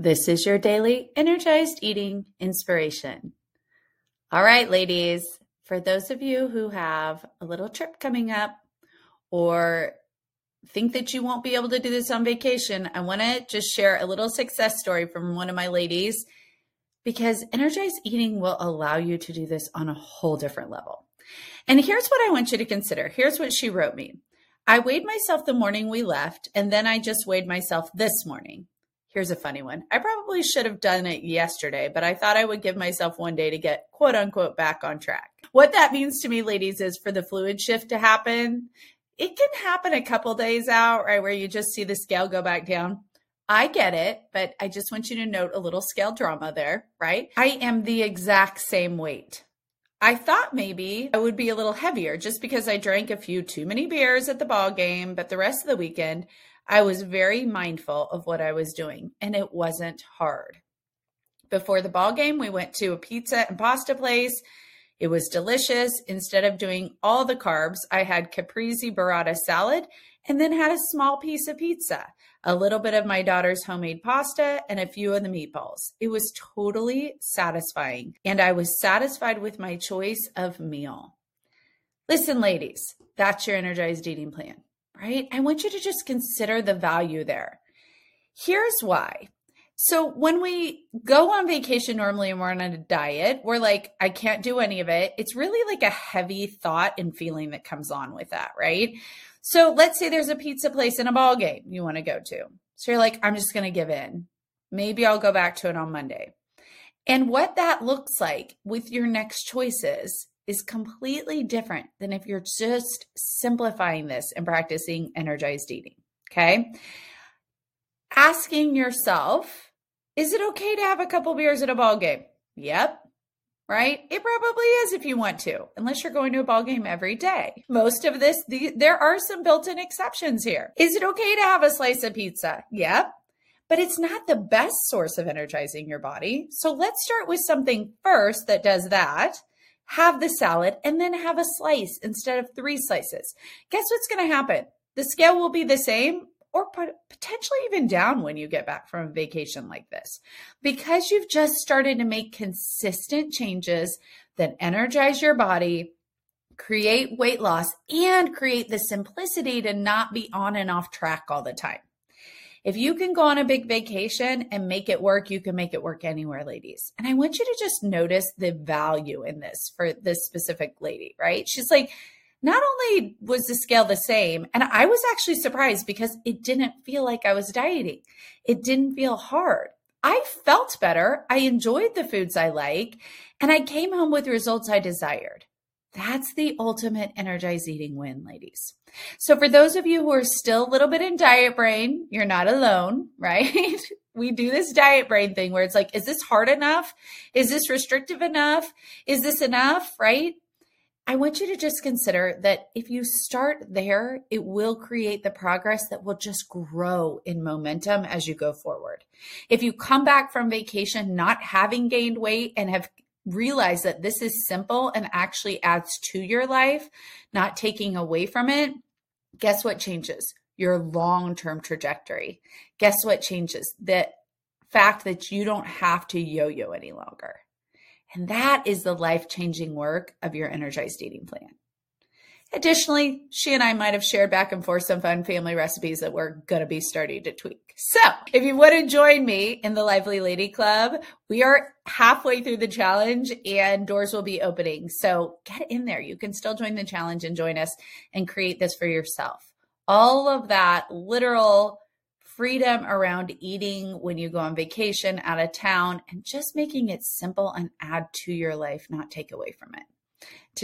This is your daily energized eating inspiration. All right, ladies, for those of you who have a little trip coming up or think that you won't be able to do this on vacation, I want to just share a little success story from one of my ladies because energized eating will allow you to do this on a whole different level. And here's what I want you to consider. Here's what she wrote me. I weighed myself the morning we left, and then I just weighed myself this morning. Here's a funny one. I probably should have done it yesterday, but I thought I would give myself one day to get quote unquote back on track. What that means to me, ladies, is for the fluid shift to happen, it can happen a couple days out, right? Where you just see the scale go back down. I get it, but I just want you to note a little scale drama there, right? I am the exact same weight. I thought maybe I would be a little heavier just because I drank a few too many beers at the ball game, but the rest of the weekend I was very mindful of what I was doing and it wasn't hard. Before the ball game, we went to a pizza and pasta place. It was delicious. Instead of doing all the carbs, I had caprese burrata salad and then had a small piece of pizza, a little bit of my daughter's homemade pasta, and a few of the meatballs. It was totally satisfying, and I was satisfied with my choice of meal. Listen, ladies, that's your energized eating plan right? I want you to just consider the value there. Here's why. So when we go on vacation normally and we're on a diet, we're like, I can't do any of it. It's really like a heavy thought and feeling that comes on with that, right? So let's say there's a pizza place in a ball game you want to go to. So you're like, I'm just going to give in. Maybe I'll go back to it on Monday. And what that looks like with your next choices is completely different than if you're just simplifying this and practicing energized eating. Okay. Asking yourself, is it okay to have a couple beers at a ball game? Yep. Right? It probably is if you want to, unless you're going to a ball game every day. Most of this, the, there are some built in exceptions here. Is it okay to have a slice of pizza? Yep but it's not the best source of energizing your body. So let's start with something first that does that have the salad, and then have a slice instead of three slices. Guess what's going to happen? The scale will be the same or potentially even down when you get back from a vacation like this. Because you've just started to make consistent changes that energize your body, create weight loss, and create the simplicity to not be on and off track all the time. If you can go on a big vacation and make it work, you can make it work anywhere, ladies. And I want you to just notice the value in this for this specific lady, right? She's like, not only was the scale the same, and I was actually surprised because it didn't feel like I was dieting. It didn't feel hard. I felt better. I enjoyed the foods I like, and I came home with results I desired. That's the ultimate energized eating win, ladies. So, for those of you who are still a little bit in diet brain, you're not alone, right? we do this diet brain thing where it's like, is this hard enough? Is this restrictive enough? Is this enough, right? I want you to just consider that if you start there, it will create the progress that will just grow in momentum as you go forward. If you come back from vacation not having gained weight and have realized that this is simple and actually adds to your life, not taking away from it, guess what changes? Your long term trajectory. Guess what changes? The fact that you don't have to yo yo any longer. And that is the life changing work of your energized eating plan. Additionally, she and I might have shared back and forth some fun family recipes that we're going to be starting to tweak. So, if you want to join me in the Lively Lady Club, we are halfway through the challenge and doors will be opening. So, get in there. You can still join the challenge and join us and create this for yourself. All of that literal freedom around eating when you go on vacation out of town and just making it simple and add to your life, not take away from it.